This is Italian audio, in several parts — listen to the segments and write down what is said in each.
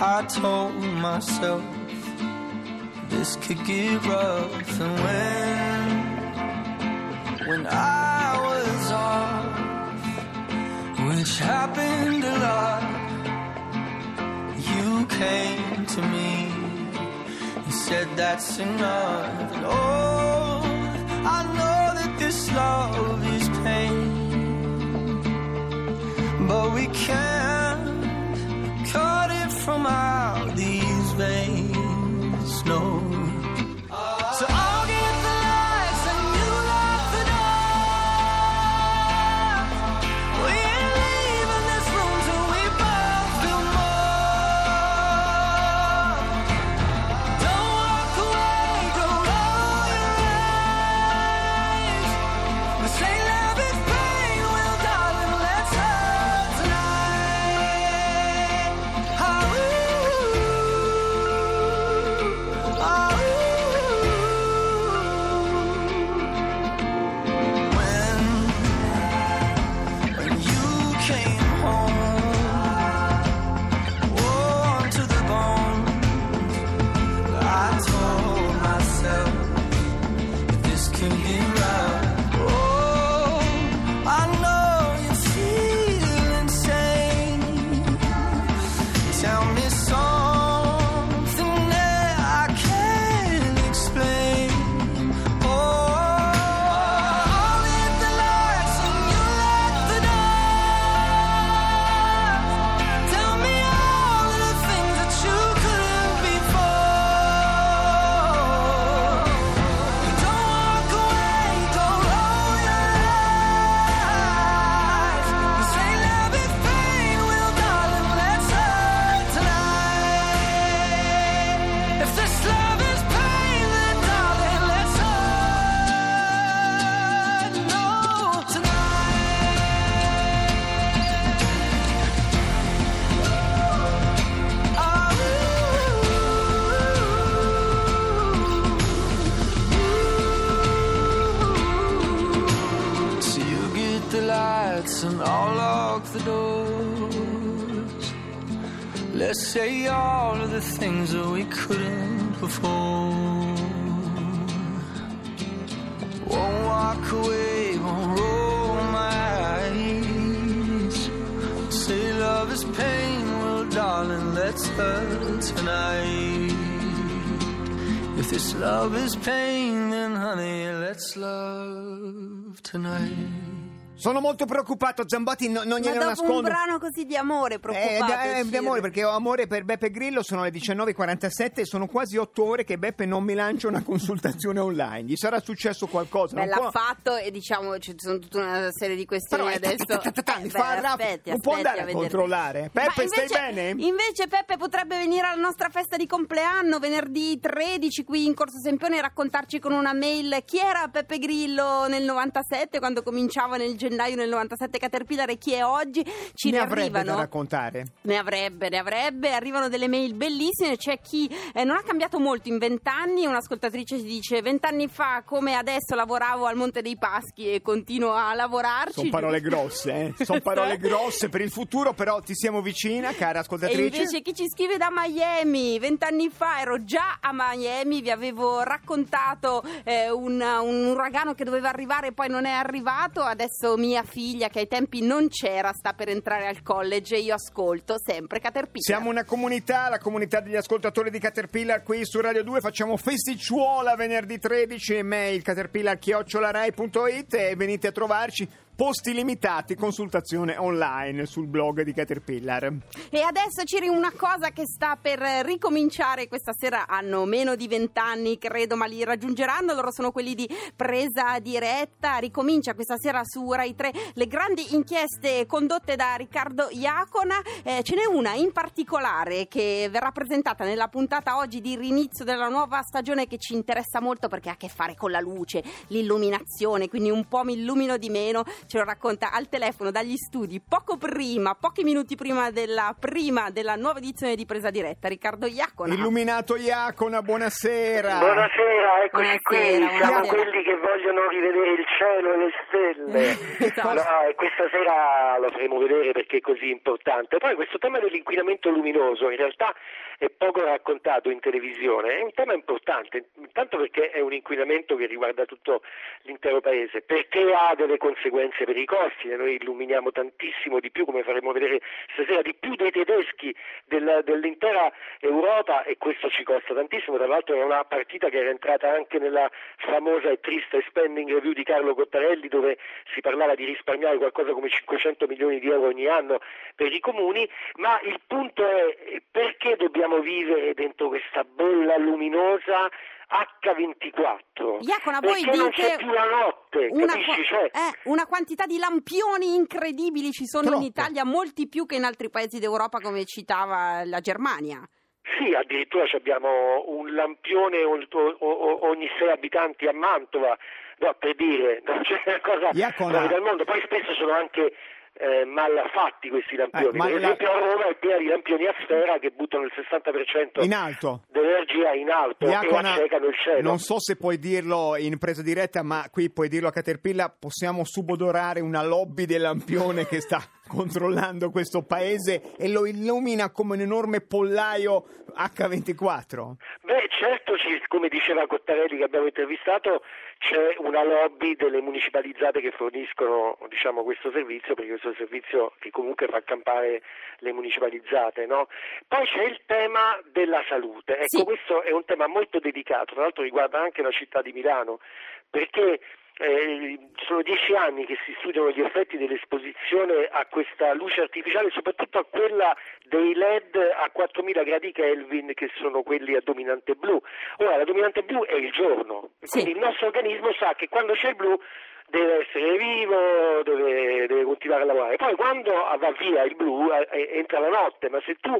I told myself this could get rough. And when, which happened a lot, you came to me. And said that's enough. And oh, I know that this love is pain, but we can't cut it from out say all of the things that we couldn't before. Won't walk away, won't roll my eyes. Say love is pain, well, darling, let's hurt tonight. If this love is pain, then honey, let's love tonight. Sono molto preoccupato, Zambotti, no- non Ma glielo dopo un nascondo. brano così di amore Eh, preoccupato. eh, di amore, perché ho amore per Beppe Grillo, sono le 19.47 e sono quasi otto ore che Beppe non mi lancia una consultazione online. Gli sarà successo qualcosa? Beh, l'ha può- fatto e diciamo ci sono tutta una serie di questioni Però adesso. ta- ta- ta- ta- Eh, aspetti, non può andare a controllare. Ma Peppe, invece- stai bene? Invece Peppe potrebbe venire alla nostra festa di compleanno venerdì 13 qui in Corso Sempione e raccontarci con una mail chi era Peppe Grillo nel 97 quando cominciava nel gennaio del 97 Caterpillar e chi è oggi. Ci ne ne avrebbe da arrivano. raccontare. Ne avrebbe, ne avrebbe, arrivano delle mail bellissime, c'è chi eh, non ha cambiato molto in vent'anni, un'ascoltatrice ci dice vent'anni fa come adesso lavoravo al Monte dei Paschi e continuo a lavorarci. Sono parole grosse, eh? Sono parole grosse per il futuro, però ti siamo vicina, cara E ascoltatrice. invece chi ci scrive da Miami, vent'anni fa ero già a Miami, vi avevo raccontato eh, un, un uragano che doveva arrivare e poi non è arrivato, adesso mia figlia che ai tempi non c'era sta per entrare al college e io ascolto sempre Caterpillar. Siamo una comunità, la comunità degli ascoltatori di Caterpillar qui su Radio 2, facciamo festicciuola venerdì 13, mail caterpillar.it e venite a trovarci posti limitati, consultazione online sul blog di Caterpillar. E adesso Ciri una cosa che sta per ricominciare questa sera, hanno meno di vent'anni credo ma li raggiungeranno, loro sono quelli di presa diretta, ricomincia questa sera su Rai 3 le grandi inchieste condotte da Riccardo Iacona, eh, ce n'è una in particolare che verrà presentata nella puntata oggi di rinizio della nuova stagione che ci interessa molto perché ha a che fare con la luce, l'illuminazione, quindi un po' mi illumino di meno, ce lo racconta al telefono dagli studi poco prima, pochi minuti prima della prima della nuova edizione di presa diretta, Riccardo Iacona. Illuminato Iacona, buonasera. Buonasera, eccoci Buonasera, qui, siamo buonasera. quelli che vogliono rivedere il cielo e le stelle. Esatto. No, e questa sera lo faremo vedere perché è così importante. Poi questo tema dell'inquinamento luminoso in realtà è poco raccontato in televisione, è un tema importante, intanto perché è un inquinamento che riguarda tutto l'intero paese, perché ha delle conseguenze per i costi, noi illuminiamo tantissimo di più, come faremo vedere stasera, di più dei tedeschi del- dell'intera Europa e questo ci costa tantissimo, tra l'altro è una partita che era entrata anche nella famosa e triste spending review di Carlo Cottarelli dove si parlava di risparmiare qualcosa come 500 milioni di euro ogni anno per i comuni, ma il punto è perché dobbiamo vivere dentro questa bolla luminosa H24? Iacona, voi perché non dite c'è più la notte, una, capisci? Cioè, eh, una quantità di lampioni incredibili ci sono in Troppe. Italia, molti più che in altri paesi d'Europa come citava la Germania. Sì, addirittura ci abbiamo un lampione ogni sei abitanti a Mantova, no, per dire, non c'è una cosa fuori dal mondo. Poi spesso sono anche eh, malfatti questi lampioni. Eh, ma per la- esempio a Roma è piena di lampioni a sfera che buttano il 60% In alto. dell'energia in alto Iacona, e accecano il cielo. non so se puoi dirlo in presa diretta, ma qui puoi dirlo a Caterpillar, possiamo subodorare una lobby del lampione che sta controllando questo paese e lo illumina come un enorme pollaio H24. Beh, certo, come diceva Cottarelli che abbiamo intervistato, c'è una lobby delle municipalizzate che forniscono diciamo, questo servizio, perché questo servizio che comunque fa campare le municipalizzate. no? Poi c'è il tema della salute. Ecco, Sì. questo è un tema molto delicato, tra l'altro riguarda anche la città di Milano, perché eh, sono dieci anni che si studiano gli effetti dell'esposizione a questa luce artificiale, soprattutto a quella dei LED a 4000 gradi Kelvin che sono quelli a dominante blu. Ora, la dominante blu è il giorno, Sì. quindi il nostro organismo sa che quando c'è il blu deve essere vivo, deve, deve continuare a lavorare. Poi quando va via il blu eh, eh, entra la notte, ma se tu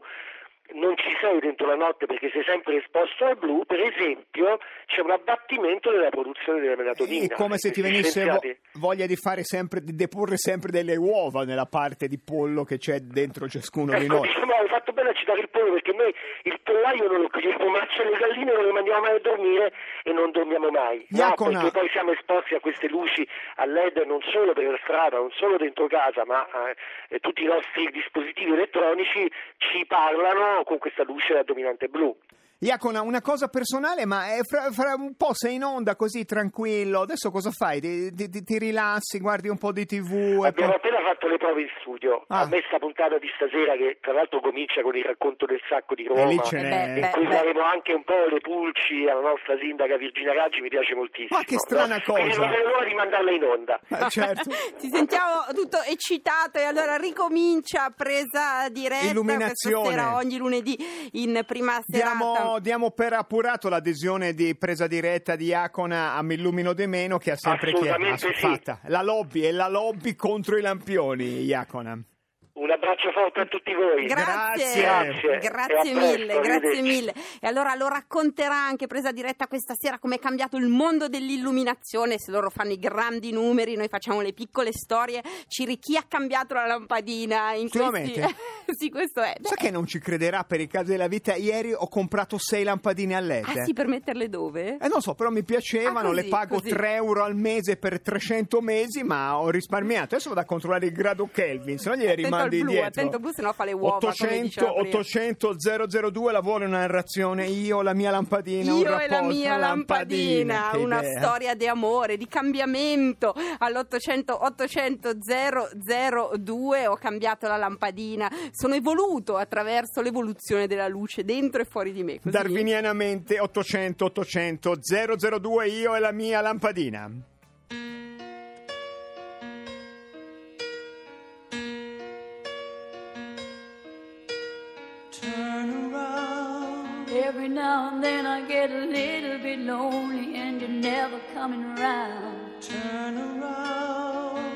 non ci sei dentro la notte perché sei sempre esposto al blu, per esempio c'è un abbattimento della produzione della melatonina. È come se ti venisse vo- voglia di fare sempre, di deporre sempre delle uova nella parte di pollo che c'è dentro ciascuno di Ecco, noi. diciamo, hai fatto bene a citare il pollo perché noi il pollaio non lo chiudiamo, ma c'è le galline non le mandiamo mai a dormire e non dormiamo mai. No, Iacona. perché poi siamo esposti a queste luci a LED non solo per la strada, non solo dentro casa, ma eh, tutti i nostri dispositivi elettronici ci parlano con questa luce a dominante blu. Iacona, una cosa personale, ma è fra, fra un po' sei in onda così tranquillo. Adesso cosa fai? Ti, ti- ti- rilassi, guardi un po' di tv e Abbiamo poi... appena fatto le prove in studio. Ah. A me sta puntata di stasera, che tra l'altro comincia con il racconto del sacco di Roma, E lì ce Eh n'è. beh, in cui faremo anche un po' le pulci alla nostra sindaca Virginia Raggi, mi piace moltissimo. Ma che strana No? Quindi cosa. Non vedo l'ora di mandarla in onda. Ah, certo. Ti sentiamo tutto eccitato e allora ricomincia presa diretta Illuminazione. questa sera ogni lunedì in prima serata. Diamo, diamo per appurato l'adesione di presa diretta di Iacona a Millumino De Meno che ha sempre chiesto. sì. fatta. La lobby è la lobby contro i lampioni, Iacona. Un abbraccio forte a tutti voi. Grazie, Grazie. grazie E a presto, mille, grazie mille. E allora lo racconterà anche presa diretta questa sera come è cambiato il mondo dell'illuminazione. Se loro fanno i grandi numeri, noi facciamo le piccole storie. Ciri, chi ha cambiato la lampadina in questi... Sì, questo è. Sa che non ci crederà per il caso della vita? Ieri ho comprato sei lampadine a LED. Ah sì, per metterle dove? Eh, non so, però mi piacevano, Ah, così, le pago così. 3 euro al mese per 300 mesi, ma ho risparmiato. Adesso vado a controllare il grado Kelvin, se no glieli rimandi blu, indietro. attento al blu, se no fa le uova, come 800, diceva prima. 800 002 lavoro in una narrazione. Io, la mia lampadina, Io e la rapporto, mia lampadina, Che una idea. storia di amore, di cambiamento. All'800 800 002 ho cambiato la lampadina, sono evoluto attraverso l'evoluzione della luce dentro e fuori di me. Così. Darwinianamente 800 800 002 io e la mia lampadina. Turn around. Every now and then I get a little bit lonely and you're never coming around. Turn around.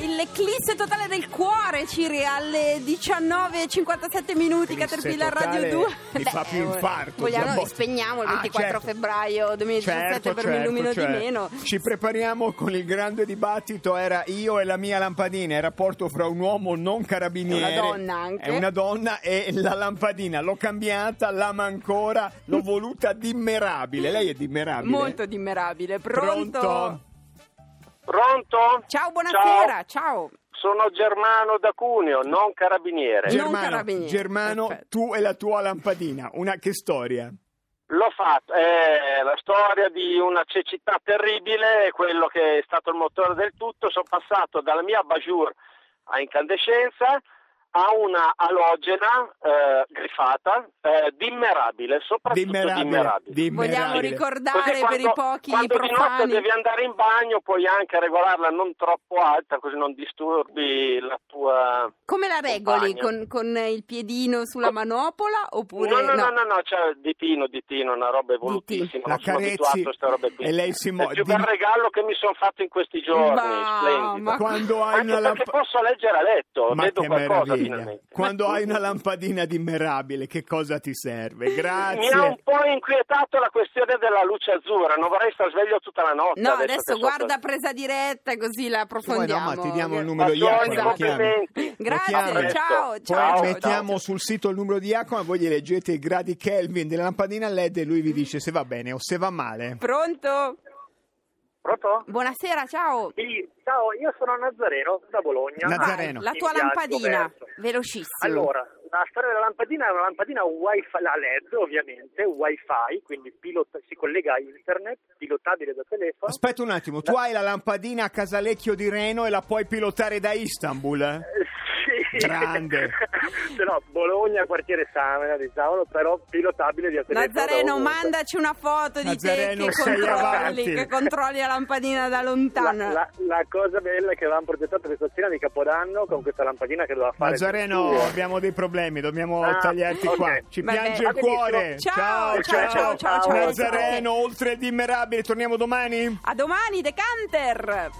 L'eclisse totale del cuore, Ciri, alle 19.57 minuti, Caterpillar Radio totale 2. mi fa più infarto, Vogliamo, Giambotti. spegniamo il Ah, 24 certo. febbraio 2017 Certo, per certo, un illumino certo. di meno. Ci prepariamo con il grande dibattito. Era io e la mia lampadina, il rapporto fra un uomo non carabiniere, È una donna anche. è una donna e la lampadina. L'ho cambiata, l'ama ancora, l'ho voluta dimmerabile. Lei è dimmerabile. Molto dimmerabile. Pronto? Pronto? Pronto? Ciao, buonasera. Ciao. Sono Germano da Cuneo, non carabiniere. Ge- Non Germano, carabiniere, Germano, perfetto. tu e la tua lampadina. Una che storia? L'ho fatto, è la storia di una cecità terribile, quello che è stato il motore del tutto. Sono passato dalla mia Bajur a incandescenza a una alogena eh, griffata, eh, dimmerabile, soprattutto Dimmerabile. dimmerabile. dimmerabile. Vogliamo ricordare per quando- i pochi quando di notte profani. devi andare in bagno puoi anche regolarla non troppo alta così non disturbi la tua Come la regoli? Con, con il piedino sulla Con- manopola oppure No, no, no, no, no, cioè ditino, ditino, una roba evolutissima, La non sono carezzi abituato a queste robe qui. e lei si È muove. il più bel regalo che mi sono fatto in questi giorni, Ma- splendido. ma- Quando hai Anche una perché posso leggere a letto, Ma vedo che qualcosa finalmente. Quando hai una lampadina dimmerabile, che cosa ti serve? Grazie. Mi ha un po' inquietato la questione della luce azzurra, non vorrei stare sveglio tutta la notte. No, adesso adesso so guarda che- presa diretta così la Poi approfondiamo. no, ma ti diamo il numero di sono Jacopo, i lo chiami. complimenti. Grazie, chiami. ciao, Poi ciao. mettiamo sul sito il numero di Jacopo e voi gli leggete i gradi Kelvin della lampadina LED e lui vi dice se va bene o se va male. Pronto? Pronto? Buonasera, ciao. Sì, ciao, io sono Nazareno da Bologna. Nazareno. La tua lampadina, verso- velocissimo. Allora, la storia della lampadina è una lampadina wifi, la LED ovviamente, wifi, quindi pilota- si collega a internet, pilotabile da telefono. Aspetta un attimo, tu hai la lampadina a Casalecchio di Reno e la puoi pilotare da Istanbul? eh? Sì. Grande. no, Bologna, quartiere Samena, diciamo, però pilotabile via telefono. Ovunque. mandaci una foto di Nazareno, te che controlli, che controlli la lampadina da La, lontano. la- la cosa bella è che avevamo progettato questa cena di Capodanno con questa lampadina che doveva fare suo. abbiamo dei problemi, dobbiamo Ah, tagliarti ok. qua. Ci Vabbè. piange il cuore. Ciao, ciao, ciao, ciao, ciao. Nazareno, oltre il dimmerabile, torniamo domani? A domani, Decanter!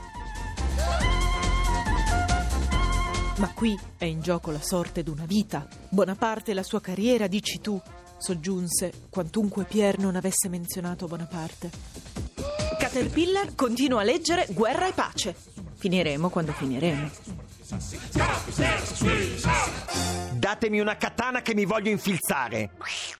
Ma qui è in gioco la sorte d'una vita. Bonaparte la sua carriera, dici tu, soggiunse, quantunque Pierre non avesse menzionato Bonaparte. Caterpillar continua a leggere Guerra e pace. Finiremo quando finiremo. Datemi una katana che mi voglio infilzare.